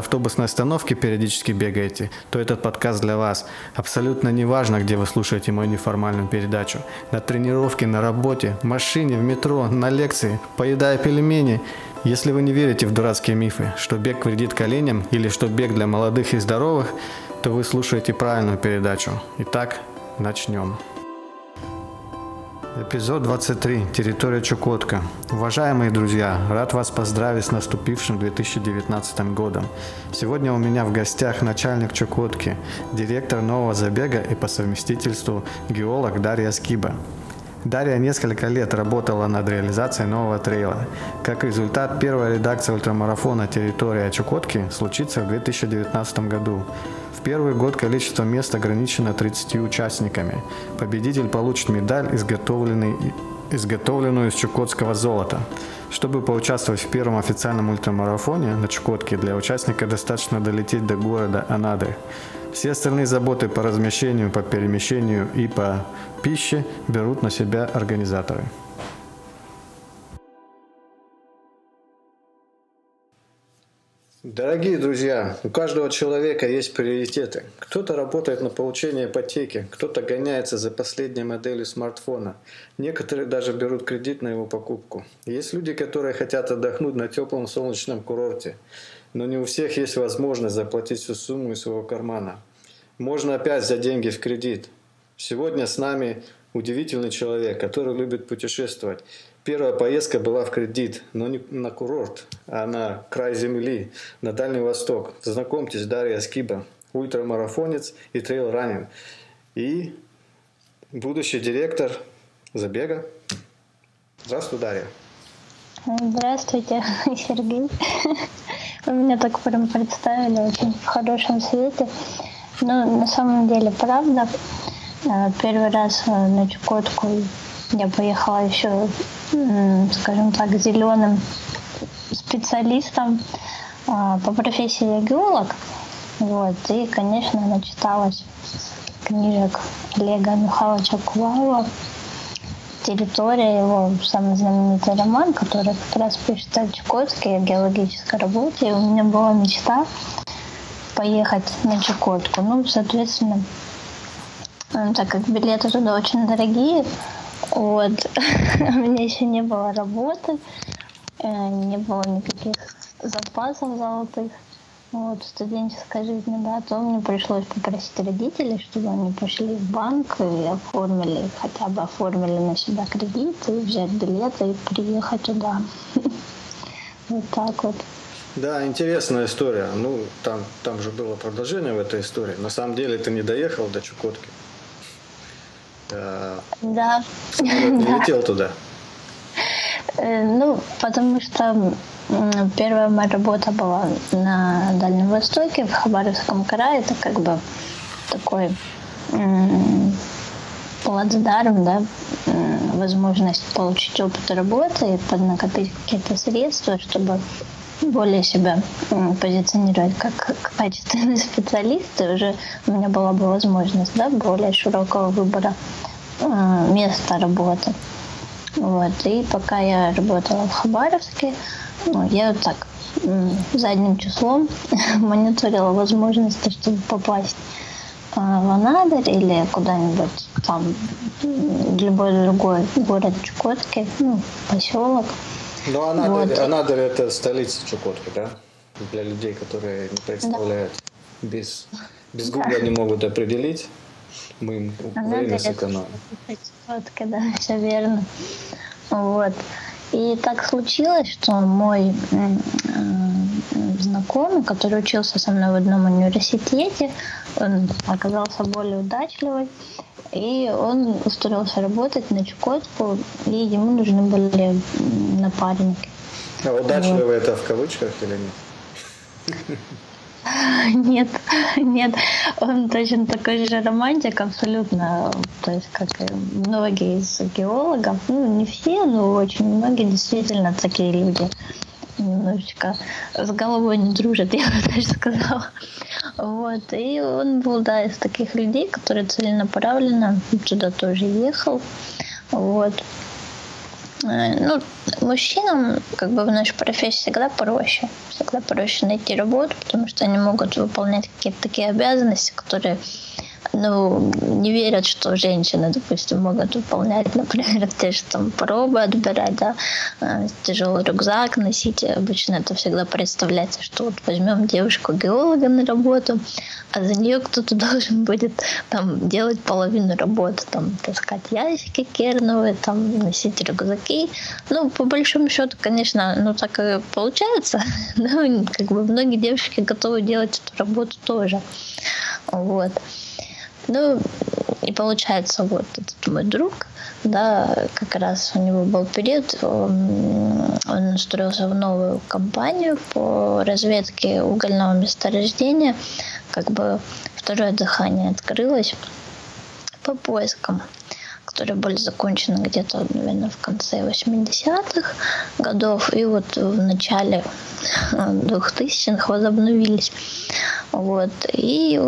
автобусной остановки периодически бегаете, то этот подкаст для вас. Абсолютно не важно, где вы слушаете мою неформальную передачу. На тренировке, на работе, в машине, в метро, на лекции, поедая пельмени. Если вы не верите в дурацкие мифы, что бег вредит коленям или что бег для молодых и здоровых, то вы слушаете правильную передачу. Итак, начнем. Эпизод 23. Территория Чукотка. Уважаемые друзья, рад вас поздравить с наступившим 2019 годом. Сегодня у меня в гостях начальник Чукотки, директор нового забега и по совместительству геолог Дарья Скиба. Дарья несколько лет работала над реализацией нового трейла. Как результат, первая редакция ультрамарафона «Территория Чукотки» случится в 2019 году. В первый год количество мест ограничено 30 участниками. Победитель получит медаль, изготовленный, изготовленную из чукотского золота. Чтобы поучаствовать в первом официальном ультрамарафоне на Чукотке, для участника достаточно долететь до города Анады. Все остальные заботы по размещению, по перемещению и по пище берут на себя организаторы. Дорогие друзья, у каждого человека есть приоритеты. Кто-то работает на получение ипотеки, кто-то гоняется за последней моделью смартфона. Некоторые даже берут кредит на его покупку. Есть люди, которые хотят отдохнуть на теплом солнечном курорте. Но не у всех есть возможность заплатить всю сумму из своего кармана. Можно опять взять деньги в кредит. Сегодня с нами удивительный человек, который любит путешествовать. Первая поездка была в кредит, но не на курорт, а на край земли, на Дальний Восток. Знакомьтесь, Дарья Скиба, ультрамарафонец и трейл-раннер. И будущий директор забега. Здравствуй, Дарья. Здравствуйте, Сергей. Вы меня так прям представили очень в хорошем свете. Но на самом деле, правда, э, первый раз э, на Чукотку я поехала еще, скажем так, зеленым специалистом а, по профессии геолог. Вот. И, конечно, начиталась книжек Олега Михайловича Кулаева «Территория», его самый знаменитый роман, который как раз пишет о Чукотске, о геологической работе. И у меня была мечта поехать на Чукотку. Ну, соответственно, так как билеты туда очень дорогие, вот. У меня еще не было работы, э, не было никаких запасов золотых. Вот, студенческой жизни, да, то мне пришлось попросить родителей, чтобы они пошли в банк и оформили, хотя бы оформили на себя кредит, и взять билеты и приехать туда. Вот так вот. Да, интересная история. Ну, там, там же было продолжение в этой истории. На самом деле ты не доехал до Чукотки. Да. Не летел туда. Э, ну, потому что первая моя работа была на Дальнем Востоке, в Хабаровском крае. Это как бы такой плацдарм, да, возможность получить опыт работы и поднакопить какие-то средства, чтобы более себя позиционировать как качественный специалист, и уже у меня была бы возможность да, более широкого выбора а, места работы. Вот. И пока я работала в Хабаровске, ну, я вот так задним числом мониторила возможности, чтобы попасть а, в Анадырь или куда-нибудь там, любой другой город Чукотки, ну, поселок. Ну, Анадырь, вот. Анадырь это столица Чукотки, да? Для людей, которые не представляют, да. без, без Гугла да. не могут определить. Мы им время сэкономим. Чукотка, да, все верно. Вот. И так случилось, что мой э, знакомый, который учился со мной в одном университете, он оказался более удачливый, и он устроился работать на Чукотку, и ему нужны были напарники. А удачливый вот. это в кавычках или нет? Нет, нет, он точно такой же романтик, абсолютно, то есть как и многие из геологов, ну не все, но очень многие действительно такие люди, немножечко с головой не дружат, я бы даже сказала. Вот, и он был, да, из таких людей, которые целенаправленно туда тоже ехал, вот. Э, ну, мужчинам как бы в нашей профессии всегда проще. Всегда проще найти работу, потому что они могут выполнять какие-то такие обязанности, которые ну, не верят, что женщины, допустим, могут выполнять, например, те же там пробы отбирать, да, а, тяжелый рюкзак носить. Обычно это всегда представляется, что вот возьмем девушку-геолога на работу, а за нее кто-то должен будет там делать половину работы, там таскать ящики керновые, там носить рюкзаки. Ну, по большому счету, конечно, ну так и получается, но как бы многие девушки готовы делать эту работу тоже. Вот. Ну, и получается, вот этот мой друг, да, как раз у него был период, он, он устроился в новую компанию по разведке угольного месторождения, как бы второе дыхание открылось по поискам которые были закончены где-то, наверное, в конце 80-х годов, и вот в начале 2000-х возобновились. Вот. И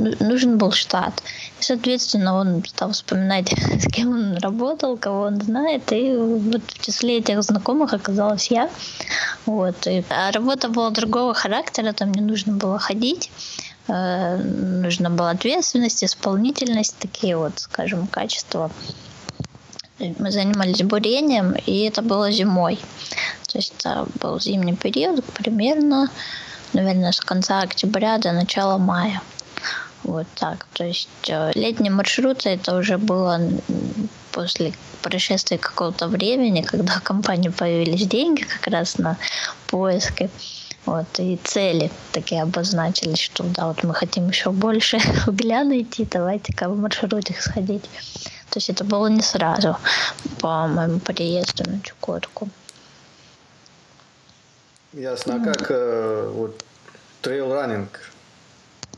нужен был штат. И, соответственно, он стал вспоминать, с кем он работал, кого он знает. И вот в числе этих знакомых оказалась я. Вот. И, а работа была другого характера, там не нужно было ходить. Э, нужна была ответственность, исполнительность, такие вот, скажем, качества. Мы занимались бурением, и это было зимой. То есть это был зимний период, примерно наверное, с конца октября до начала мая. Вот так. То есть э, летний маршрут это уже было после происшествия какого-то времени, когда в компании появились деньги как раз на поиски. Вот, и цели такие обозначились, что да, вот мы хотим еще больше угля найти, давайте-ка в маршруте сходить. То есть это было не сразу по моему приезду на Чукотку. Ясно. А как э, вот трейл-раннинг,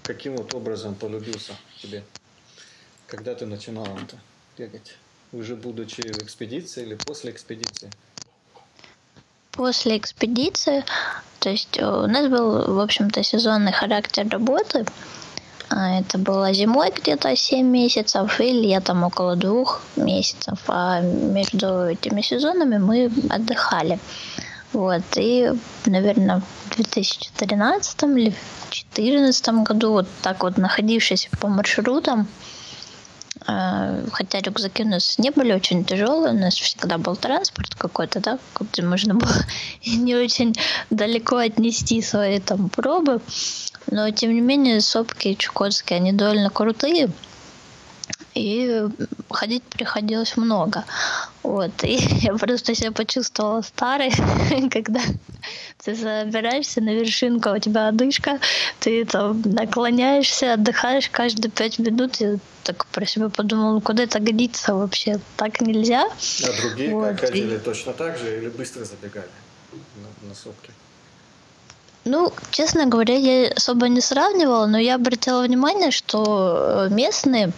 каким вот образом полюбился тебе? Когда ты начинал это бегать? Уже будучи в экспедиции или после экспедиции? После экспедиции, то есть э, у нас был, в общем-то, сезонный характер работы. А, это было зимой где-то 7 месяцев и летом около двух месяцев. А между этими сезонами мы отдыхали. Вот, и, наверное, в 2013 или в 2014 году, вот так вот находившись по маршрутам, э, хотя рюкзаки у нас не были очень тяжелые, у нас всегда был транспорт какой-то, да, где можно было не очень далеко отнести свои там пробы, но тем не менее сопки чукотские, они довольно крутые, и ходить приходилось много. Вот. И я просто себя почувствовала старой, когда ты забираешься на вершинку, а у тебя одышка, ты там наклоняешься, отдыхаешь каждые пять минут, и так про себя подумала, ну куда это годится вообще, так нельзя. А другие вот. как ходили и... точно так же или быстро забегали на, на сопки? Ну, честно говоря, я особо не сравнивала, но я обратила внимание, что э, местные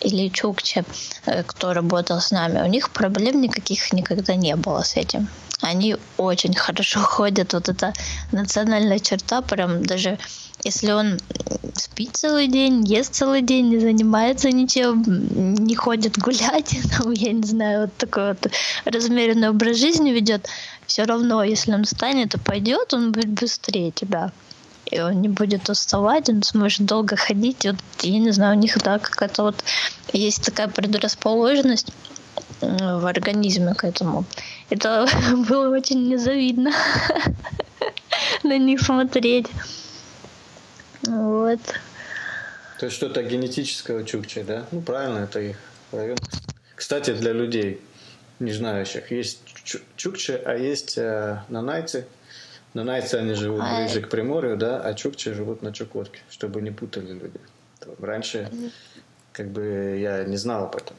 или Чукче, э, кто работал с нами, у них проблем никаких никогда не было с этим. Они очень хорошо ходят. Вот эта национальная черта, прям даже если он спит целый день, ест целый день, не занимается ничем, не ходит гулять, ну, я не знаю, вот такой вот размеренный образ жизни ведет, все равно, если он встанет и пойдет, он будет быстрее тебя и он не будет уставать, он сможет долго ходить. Вот, я не знаю, у них да, какая-то вот есть такая предрасположенность в организме к этому. Это было очень незавидно на них смотреть. Вот. То есть что-то генетическое у чукчей, да? Ну, правильно, это их район. Кстати, для людей, не знающих, есть чукчи, а есть э, нанайцы – но найцы они живут а... ближе к Приморью, да, а чукчи живут на Чукотке, чтобы не путали люди. Раньше как бы я не знал об этом.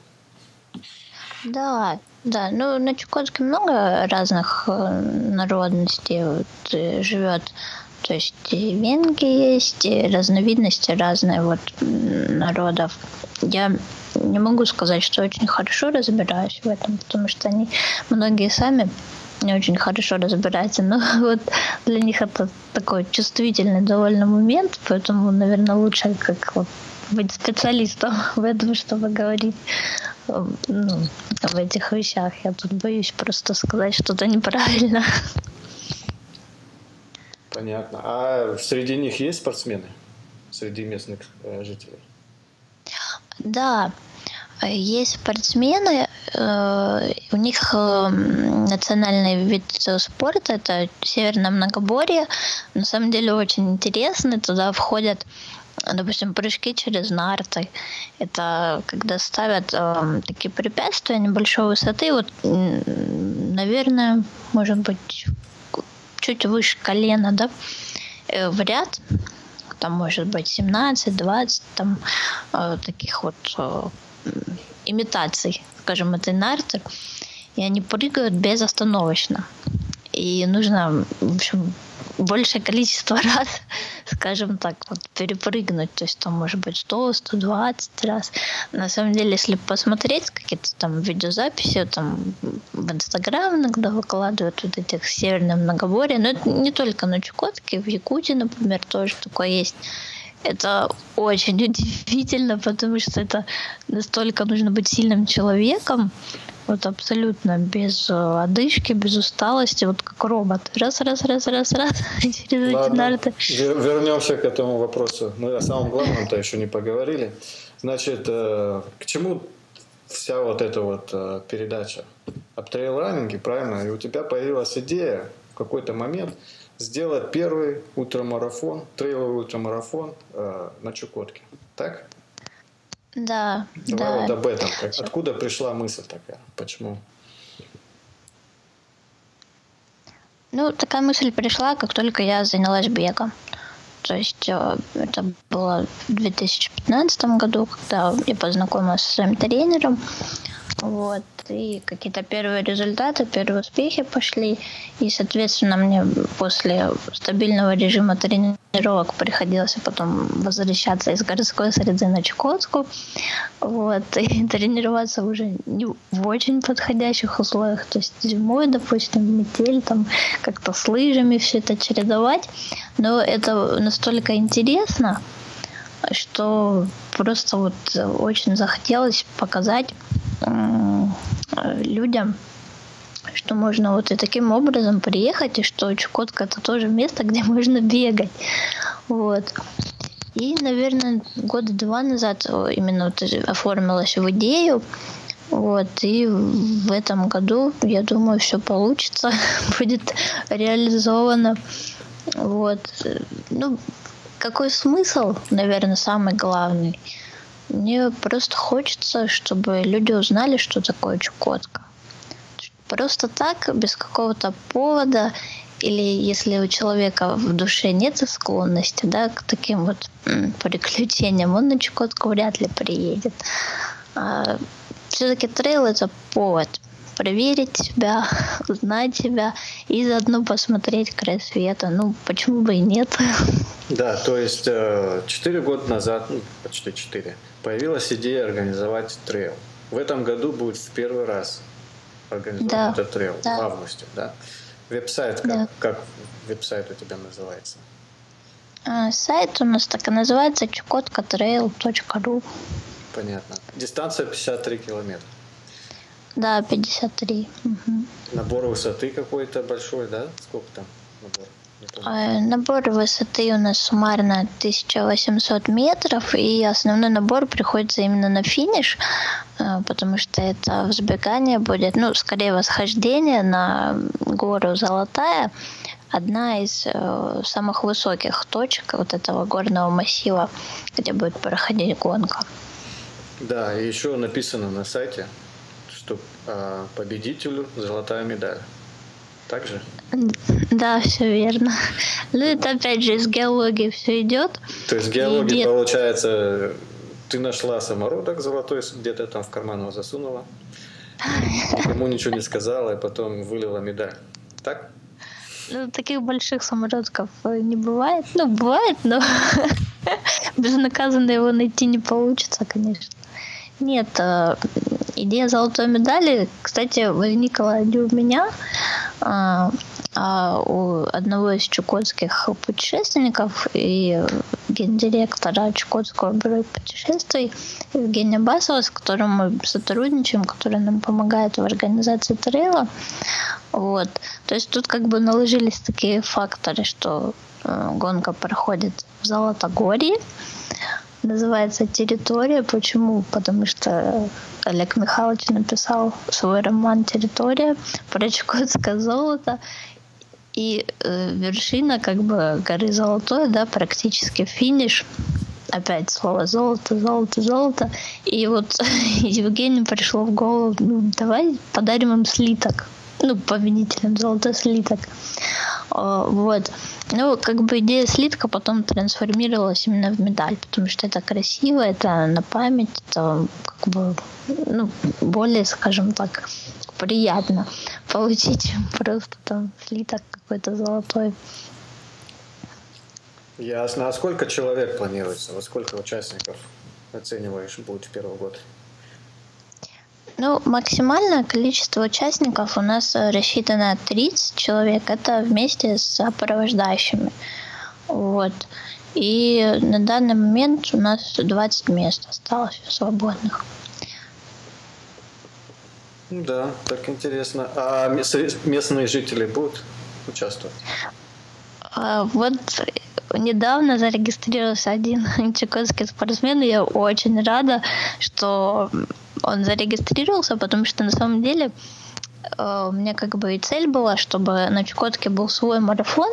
Да, да, ну на Чукотке много разных э, народностей вот, э, живет. То есть и венги есть, и разновидности разные вот народов. Я не могу сказать, что очень хорошо разбираюсь в этом, потому что они многие сами не очень хорошо разбираются, но вот для них это такой чувствительный довольно момент, поэтому, наверное, лучше как вот быть специалистом в этом, чтобы говорить ну, в этих вещах. Я тут боюсь просто сказать что-то неправильно. Понятно. А среди них есть спортсмены? Среди местных э, жителей? Да, есть спортсмены, э, у них э, национальный вид спорта это северное многоборье. На самом деле очень интересно. Туда входят допустим, прыжки через нарты. Это когда ставят э, такие препятствия небольшой высоты, вот, наверное, может быть, чуть выше колена, да, э, в ряд. Там может быть 17-20 там э, таких вот э, имитаций, скажем, этой нарты. И они прыгают безостановочно. И нужно, в общем, большее количество раз, скажем так, вот перепрыгнуть. То есть там может быть 100, 120 раз. На самом деле, если посмотреть какие-то там видеозаписи, там в Инстаграм иногда выкладывают вот этих северных многоборья, но это не только на Чукотке, в Якутии, например, тоже такое есть. Это очень удивительно, потому что это настолько нужно быть сильным человеком, вот абсолютно без э, одышки, без усталости, вот как робот. Раз, раз, раз, раз, раз, через Ладно, эти нарты. Вернемся к этому вопросу. Мы о самом главном-то еще не поговорили. Значит, э, к чему вся вот эта вот э, передача? Об трейл-раннинге, правильно? И у тебя появилась идея в какой-то момент сделать первый ультрамарафон, трейловый ультрамарафон на Чукотке. Так? Да, Давай да. вот об этом. Как, откуда пришла мысль такая? Почему? Ну, такая мысль пришла, как только я занялась бегом. То есть э, это было в 2015 году, когда я познакомилась со своим тренером. Вот. И какие-то первые результаты, первые успехи пошли. И, соответственно, мне после стабильного режима тренировок приходилось потом возвращаться из городской среды на Чукотску. Вот. И тренироваться уже не в очень подходящих условиях. То есть зимой, допустим, метель, там как-то с лыжами все это чередовать. Но это настолько интересно, что просто вот очень захотелось показать людям, что можно вот и таким образом приехать, и что Чукотка это тоже место, где можно бегать. Вот. И, наверное, года два назад именно вот оформилась в идею. Вот, и в этом году, я думаю, все получится, будет реализовано. Вот. Ну, какой смысл, наверное, самый главный – мне просто хочется, чтобы люди узнали, что такое Чукотка. Просто так, без какого-то повода, или если у человека в душе нет склонности да, к таким вот приключениям, он на Чукотку вряд ли приедет. А все-таки трейл это повод проверить себя, узнать себя и заодно посмотреть край света. Ну, почему бы и нет? Да, то есть э, четыре года назад, ну, почти четыре, появилась идея организовать трейл. В этом году будет в первый раз организован да. этот трейл да. в августе, да? Веб-сайт, как, да. как веб-сайт у тебя называется? А, сайт у нас так и называется chukotkatrail.ru Понятно. Дистанция 53 километра. Да, 53. Угу. Набор высоты какой-то большой, да? Сколько там набор? Набор высоты у нас суммарно 1800 метров, и основной набор приходится именно на финиш, потому что это взбегание будет, ну, скорее восхождение на гору Золотая, одна из э, самых высоких точек вот этого горного массива, где будет проходить гонка. Да, и еще написано на сайте, что э, победителю золотая медаль. Так же? Да, все верно. Ну, это опять же из геологии все идет. То есть геология, и... получается, ты нашла самородок золотой, где-то там в карман его засунула, никому ничего не сказала, и потом вылила медаль. Так? Ну, таких больших самородков э, не бывает. Ну, бывает, но безнаказанно его найти не получится, конечно. Нет, э, идея золотой медали, кстати, возникла не у меня, а, а у одного из чукотских путешественников и гендиректора Чукотского бюро путешествий Евгения Басова, с которым мы сотрудничаем, который нам помогает в организации трейла. Вот. То есть тут как бы наложились такие факторы, что э, гонка проходит в Золотогорье, называется «Территория». Почему? Потому что Олег Михайлович написал свой роман «Территория» про чукотское золото. И э, вершина как бы горы Золотой, да, практически финиш. Опять слово золото, золото, золото. И вот Евгению пришло в голову, ну, давай подарим им слиток. Ну, победителям золотой слиток. Э, вот. Ну, как бы идея слитка потом трансформировалась именно в медаль, потому что это красиво, это на память, это как бы, ну, более, скажем так, приятно получить, просто там слиток какой-то золотой. Ясно. А сколько человек планируется? Во сколько участников оцениваешь будет в первый год? Ну, максимальное количество участников у нас э, рассчитано 30 человек. Это вместе с сопровождающими. Вот. И на данный момент у нас 20 мест осталось свободных. Ну да, так интересно. А местные жители будут участвовать? А, вот недавно зарегистрировался один чукотский спортсмен, и я очень рада, что он зарегистрировался, потому что на самом деле э, у меня как бы и цель была, чтобы на Чукотке был свой марафон,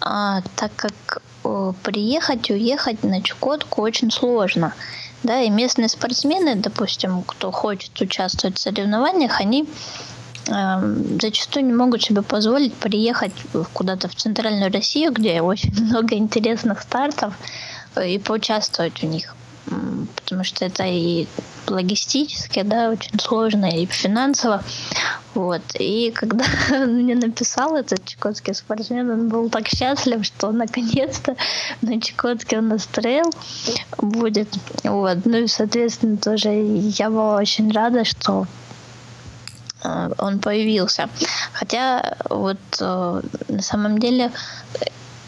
а, так как э, приехать, уехать на Чукотку очень сложно. Да, и местные спортсмены, допустим, кто хочет участвовать в соревнованиях, они зачастую не могут себе позволить приехать куда-то в центральную Россию, где очень много интересных стартов, э, и поучаствовать в них потому что это и логистически, да, очень сложно, и финансово. Вот. И когда он мне написал этот чукотский спортсмен, он был так счастлив, что наконец-то на Чукотке он настроил будет. Вот. Ну и, соответственно, тоже я была очень рада, что он появился. Хотя вот э, на самом деле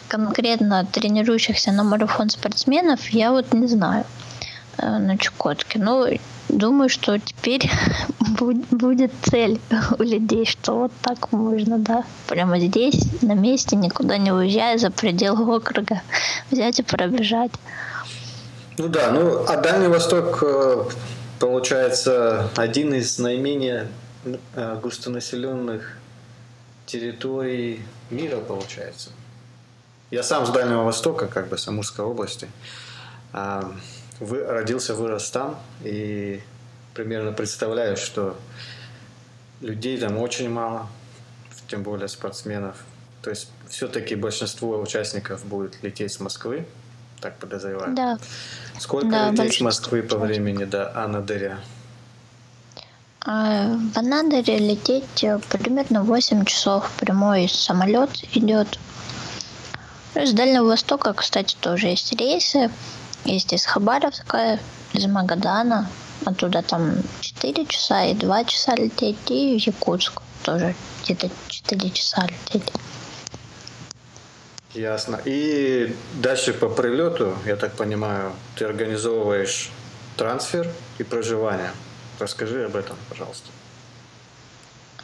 конкретно тренирующихся на марафон спортсменов я вот не знаю. Э, на Чукотке. Ну, думаю, что теперь будет цель у людей, что вот так можно, да, прямо здесь, на месте, никуда не уезжая за пределы округа, взять и пробежать. Ну да, ну а Дальний Восток э, получается один из наименее э, густонаселенных территорий мира, получается. Я сам с Дальнего Востока, как бы с Амурской области. А, вы, родился, вырос там, и примерно представляю, что людей там очень мало, тем более спортсменов. То есть все-таки большинство участников будет лететь с Москвы, так подозреваю. Да. Сколько да, лететь с Москвы по времени до Анадыря? А, в Анадыре лететь э, примерно 8 часов. Прямой самолет идет. С Дальнего Востока, кстати, тоже есть рейсы. Есть из Хабаровска, из Магадана. Оттуда там 4 часа и 2 часа лететь. И в Якутск тоже где-то 4 часа лететь. Ясно. И дальше по прилету, я так понимаю, ты организовываешь трансфер и проживание. Расскажи об этом, пожалуйста.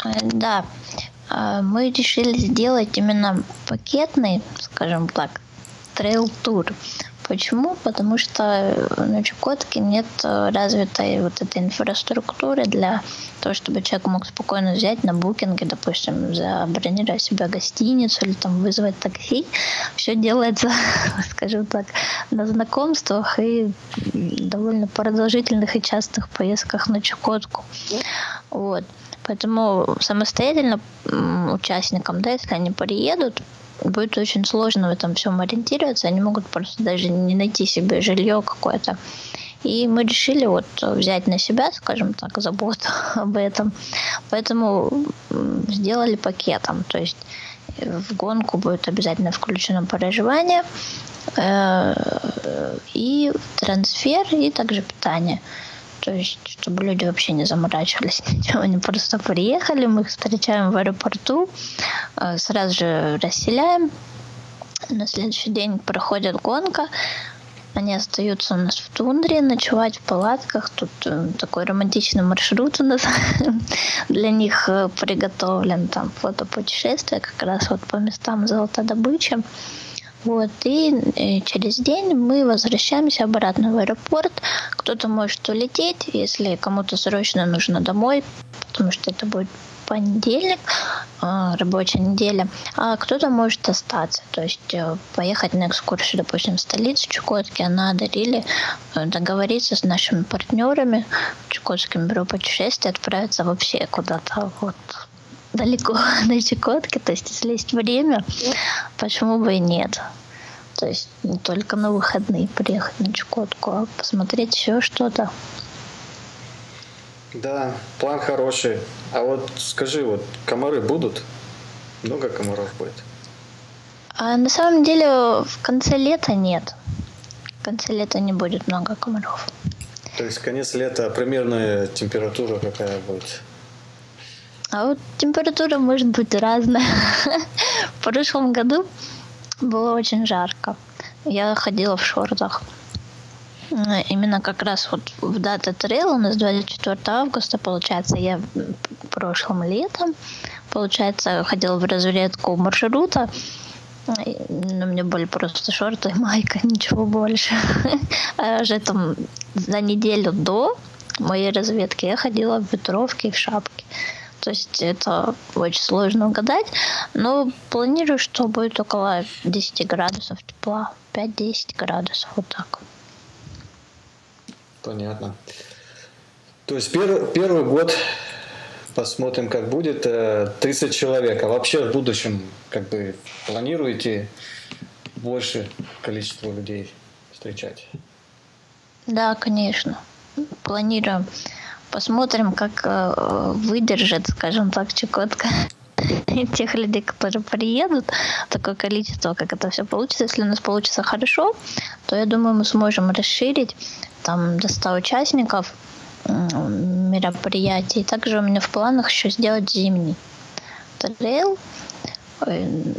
Э, да, э, мы решили сделать именно пакетный, скажем так, трейл-тур. Почему? Потому что э, на Чукотке нет э, развитой вот этой инфраструктуры для того, чтобы человек мог спокойно взять на букинге, допустим, забронировать себе гостиницу или там вызвать такси. Все делается, скажем так, на знакомствах и довольно продолжительных и частых поездках на Чукотку. Вот. Поэтому самостоятельно участникам, да, если они приедут, будет очень сложно в этом всем ориентироваться. Они могут просто даже не найти себе жилье какое-то. И мы решили вот взять на себя, скажем так, заботу об этом. Поэтому сделали пакетом. То есть в гонку будет обязательно включено проживание э, и трансфер, и также питание. То есть, чтобы люди вообще не заморачивались. Они просто приехали, мы их встречаем в аэропорту, э, сразу же расселяем. На следующий день проходит гонка, они остаются у нас в тундре, ночевать в палатках. Тут э, такой романтичный маршрут у нас для них э, приготовлен. Там фотопутешествие как раз вот по местам золотодобычи. Вот, и э, через день мы возвращаемся обратно в аэропорт. Кто-то может улететь, если кому-то срочно нужно домой, потому что это будет понедельник, а, рабочая неделя, а кто-то может остаться, то есть э, поехать на экскурсию, допустим, в столицу Чукотки, Анадырь, или э, договориться с нашими партнерами, Чукотским бюро путешествий, отправиться вообще куда-то. Вот далеко на Чукотке, то есть если есть время, почему бы и нет. То есть не только на выходные приехать на Чукотку, а посмотреть еще что-то. Да, план хороший. А вот скажи, вот комары будут? Много комаров будет? А на самом деле в конце лета нет. В конце лета не будет много комаров. То есть конец лета примерная температура какая будет? А вот температура может быть разная. В прошлом году было очень жарко. Я ходила в шортах. Именно как раз вот в дата трейл у нас 24 августа, получается, я прошлым летом, получается, ходила в разведку маршрута, но мне были просто шорты и майка, ничего больше. А уже там за неделю до моей разведки я ходила в ветровке и в шапке. То есть это очень сложно угадать, но планирую, что будет около 10 градусов тепла, 5-10 градусов, вот так. Понятно. То есть первый, первый год посмотрим, как будет. 30 э, человек. А вообще в будущем как бы планируете больше количество людей встречать? Да, конечно. Планируем. Посмотрим, как э, выдержит, скажем так, Чукотка тех людей, которые приедут, такое количество, как это все получится. Если у нас получится хорошо, то я думаю, мы сможем расширить там до 100 участников мероприятий. Также у меня в планах еще сделать зимний трейл,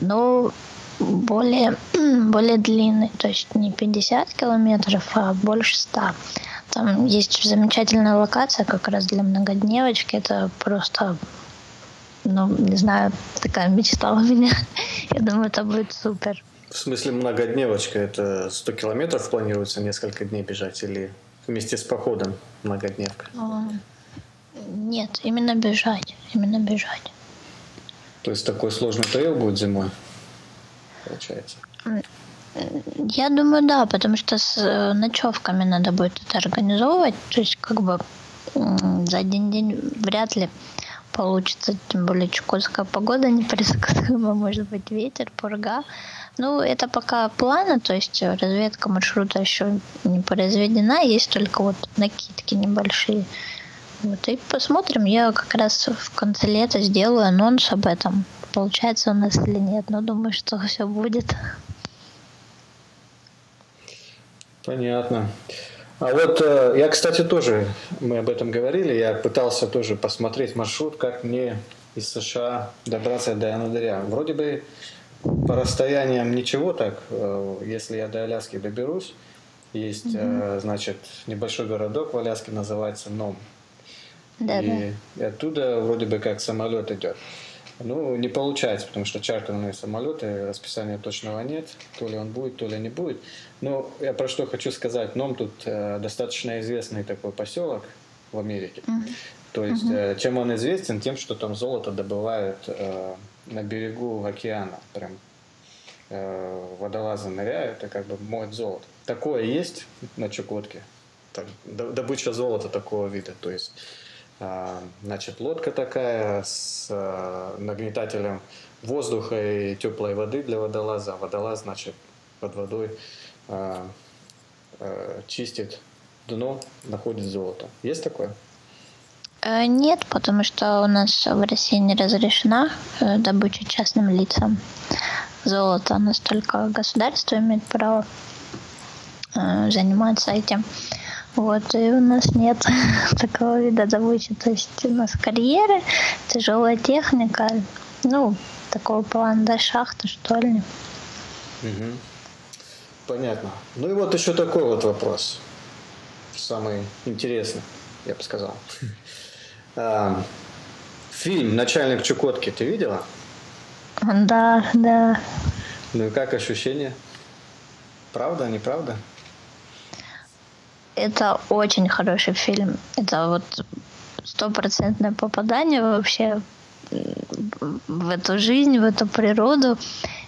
но более, более длинный, то есть не 50 километров, а больше 100. Там есть замечательная локация как раз для многодневочки. Это просто, ну, не знаю, такая мечта у меня. Я думаю, это будет супер. В смысле многодневочка? Это 100 километров планируется несколько дней бежать или вместе с походом многодневка? А, нет, именно бежать. Именно бежать. То есть такой сложный трейл будет зимой, получается? Я думаю, да, потому что с э, ночевками надо будет это организовывать. То есть как бы за один день вряд ли получится, тем более чукотская погода непредсказуема, может быть ветер, пурга. Ну, это пока планы, то есть разведка маршрута еще не произведена, есть только вот накидки небольшие. Вот, и посмотрим, я как раз в конце лета сделаю анонс об этом. Получается у нас или нет, но думаю, что все будет. Понятно. А вот э, я, кстати, тоже, мы об этом говорили, я пытался тоже посмотреть маршрут, как мне из США добраться до Анадыря. Вроде бы по расстояниям ничего так, э, если я до Аляски доберусь, есть, mm значит, небольшой городок в Аляске, называется Ном. Да, и, да. и оттуда вроде бы как самолет идет. Ну, не получается, потому что чартерные самолеты, расписания точного нет. То ли он будет, то ли не будет. Но я про что хочу сказать. Ном тут э, достаточно известный такой поселок в Америке. Mm-hmm. То есть, mm-hmm. э, чем он известен? Тем, что там золото добывают э, на берегу океана. Прям э, водолазы ныряют и как бы моют золото. Такое есть на Чукотке. Так, добыча золота такого вида. То есть а, значит, лодка такая с а, нагнетателем воздуха и теплой воды для водолаза. Водолаз, значит, под водой чистит дно, находит золото. Есть такое? Э, нет, потому что у нас в России не разрешена э, добыча частным лицам золота. У нас только государство имеет право э, заниматься этим. Вот, и у нас нет такого вида добычи. То есть у нас карьеры, тяжелая техника, ну, такого плана, да, шахта, что ли. Угу. Понятно. Ну и вот еще такой вот вопрос. Самый интересный, я бы сказал. А, фильм «Начальник Чукотки» ты видела? Да, да. Ну и как ощущение? Правда, неправда? Это очень хороший фильм. Это вот стопроцентное попадание вообще в эту жизнь, в эту природу.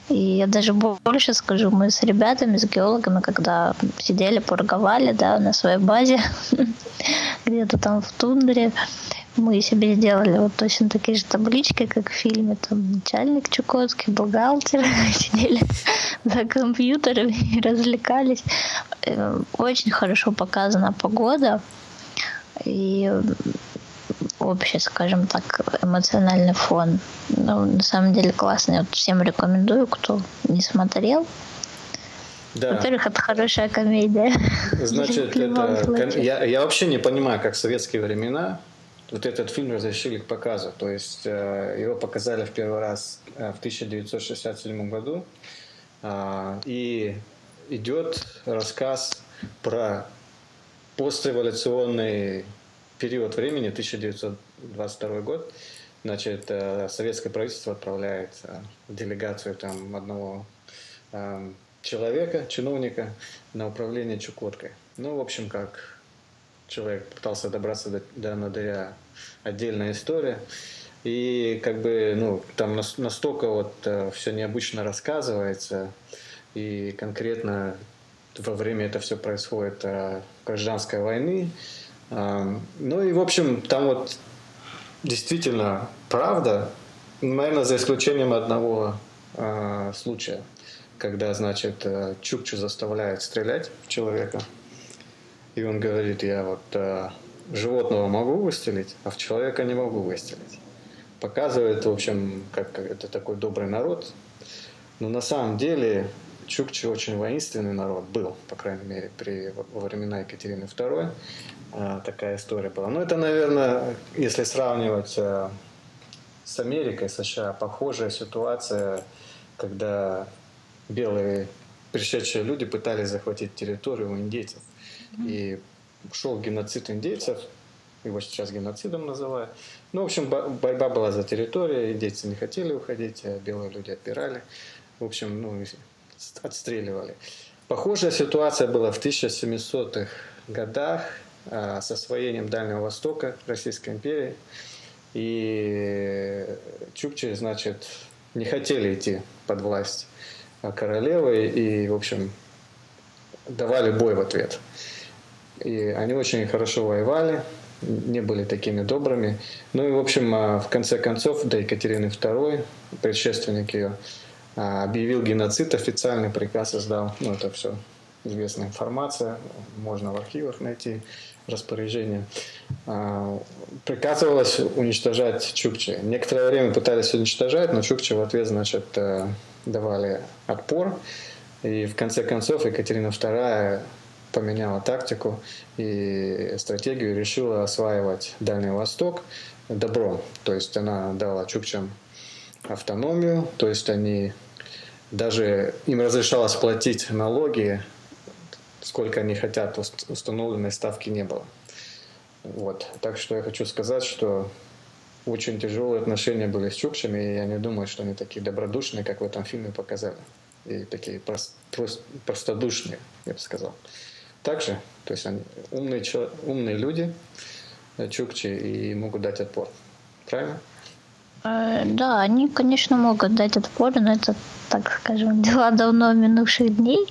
И я даже больше скажу, мы с ребятами, с геологами, когда сидели, порговали, да, на своей базе, где-то там в тундре, мы себе сделали вот точно такие же таблички, как в фильме, там начальник Чукотский, бухгалтер, сидели за компьютерами и развлекались. Э, очень хорошо показана погода и общий, скажем так, эмоциональный фон. Ну, на самом деле классный. Вот всем рекомендую, кто не смотрел. Да. Во-первых, это хорошая комедия. Значит, это, я, я вообще не понимаю, как в советские времена вот этот фильм разрешили к показу. То есть э, его показали в первый раз э, в 1967 году. Э, и идет рассказ про постреволюционный период времени, 1922 год, значит, э, советское правительство отправляет э, делегацию там одного э, человека, чиновника на управление Чукоткой. Ну, в общем, как человек пытался добраться до, до Надыря, отдельная история. И как бы, ну, там настолько вот все необычно рассказывается, и конкретно во время это все происходит гражданской войны, ну и, в общем, там вот действительно правда, наверное, за исключением одного э, случая, когда, значит, э, Чукчу заставляет стрелять в человека, и он говорит, я вот э, животного могу выстрелить, а в человека не могу выстрелить. Показывает, в общем, как это такой добрый народ. Но на самом деле Чукчи очень воинственный народ был, по крайней мере, при, во времена Екатерины II. А, такая история была. Ну, это, наверное, если сравнивать э, с Америкой, США, похожая ситуация, когда белые пришедшие люди пытались захватить территорию у индейцев. И шел геноцид индейцев, его сейчас геноцидом называют. Ну, в общем, борьба была за территорию, индейцы не хотели уходить, а белые люди отбирали. В общем, ну, отстреливали. Похожая ситуация была в 1700-х годах с освоением Дальнего Востока Российской империи. И чукчи, значит, не хотели идти под власть королевы и, в общем, давали бой в ответ. И они очень хорошо воевали, не были такими добрыми. Ну и, в общем, а, в конце концов, до Екатерины II, предшественник ее, а, объявил геноцид, официальный приказ издал. Ну, это все известная информация, можно в архивах найти распоряжение, а, приказывалось уничтожать Чукчи. Некоторое время пытались уничтожать, но Чукчи в ответ, значит, э, давали отпор. И в конце концов Екатерина II поменяла тактику и стратегию, решила осваивать Дальний Восток добром. То есть она дала чукчам автономию, то есть они даже им разрешалось платить налоги сколько они хотят, установленной ставки не было. Вот. Так что я хочу сказать, что очень тяжелые отношения были с чукчами, и я не думаю, что они такие добродушные, как в этом фильме показали. И такие прост, прост, простодушные, я бы сказал. Также, то есть они умные, умные люди, э, чукчи, и могут дать отпор. Правильно? Э, да, они, конечно, могут дать отпор, но это, так скажем, дела давно минувших дней.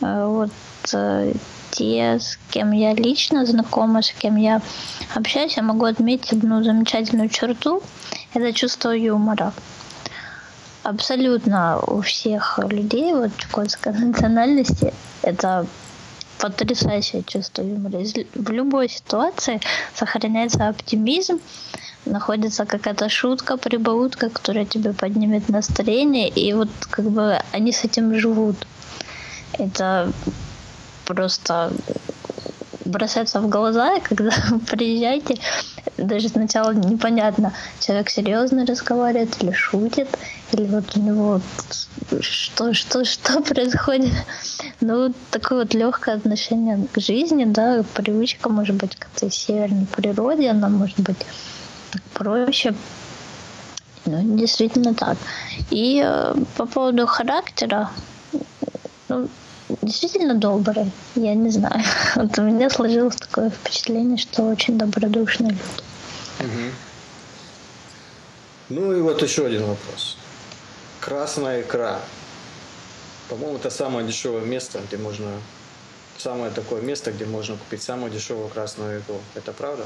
Э, вот Э, те, с кем я лично знакома, с кем я общаюсь, я могу отметить одну замечательную черту. Это чувство юмора. Абсолютно у всех людей вот чукотской национальности это потрясающе чувство юмора. В любой ситуации сохраняется оптимизм, находится какая-то шутка, прибаутка, которая тебе поднимет настроение, и вот как бы они с этим живут. Это просто бросается в глаза, когда приезжаете, даже сначала непонятно, человек серьезно разговаривает или шутит, или вот у него что, что, что происходит. Ну, вот такое вот легкое отношение к жизни, да, привычка, может быть, к этой северной природе, она может быть так проще. Ну, действительно так. И э, по поводу характера, ну, действительно добрый. Я не знаю. Вот у меня сложилось такое впечатление, что очень добродушные люди. Угу. Ну и вот еще один вопрос. Красная икра. По-моему, это самое дешевое место, где можно... Самое такое место, где можно купить самую дешевую красную икру. Это правда?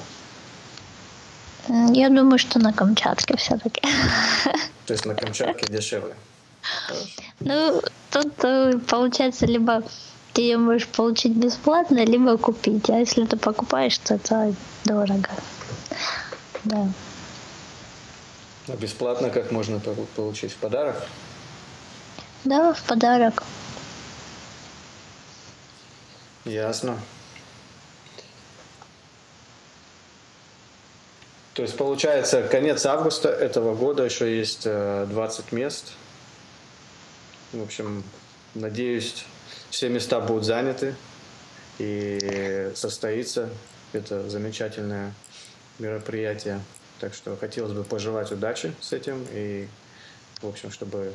Я думаю, что на Камчатке все-таки. То есть на Камчатке дешевле? Ну, тут э, получается либо ты ее можешь получить бесплатно, либо купить. А если ты покупаешь, то это дорого. Да. А бесплатно как можно получить? В подарок? Да, в подарок. Ясно. То есть получается конец августа этого года еще есть 20 э, мест в общем, надеюсь, все места будут заняты и состоится это замечательное мероприятие. Так что хотелось бы пожелать удачи с этим и, в общем, чтобы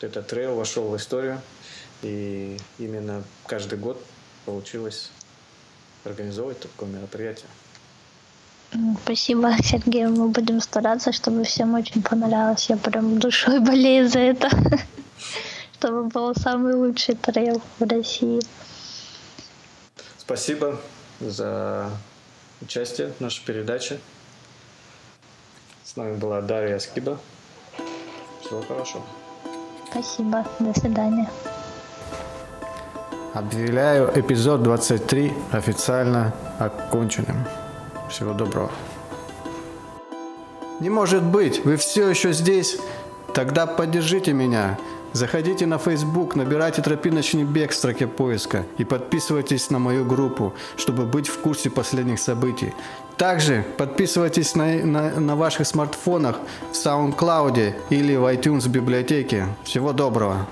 этот трейл вошел в историю и именно каждый год получилось организовывать такое мероприятие. Спасибо, Сергей. Мы будем стараться, чтобы всем очень понравилось. Я прям душой болею за это чтобы был самый лучший трейл в России. Спасибо за участие в нашей передаче. С нами была Дарья Скиба. Всего хорошего. Спасибо. До свидания. Объявляю эпизод 23 официально оконченным. Всего доброго. Не может быть, вы все еще здесь? Тогда поддержите меня. Заходите на Facebook, набирайте «Тропиночный бег» в строке поиска и подписывайтесь на мою группу, чтобы быть в курсе последних событий. Также подписывайтесь на, на, на ваших смартфонах в SoundCloud или в iTunes библиотеке. Всего доброго!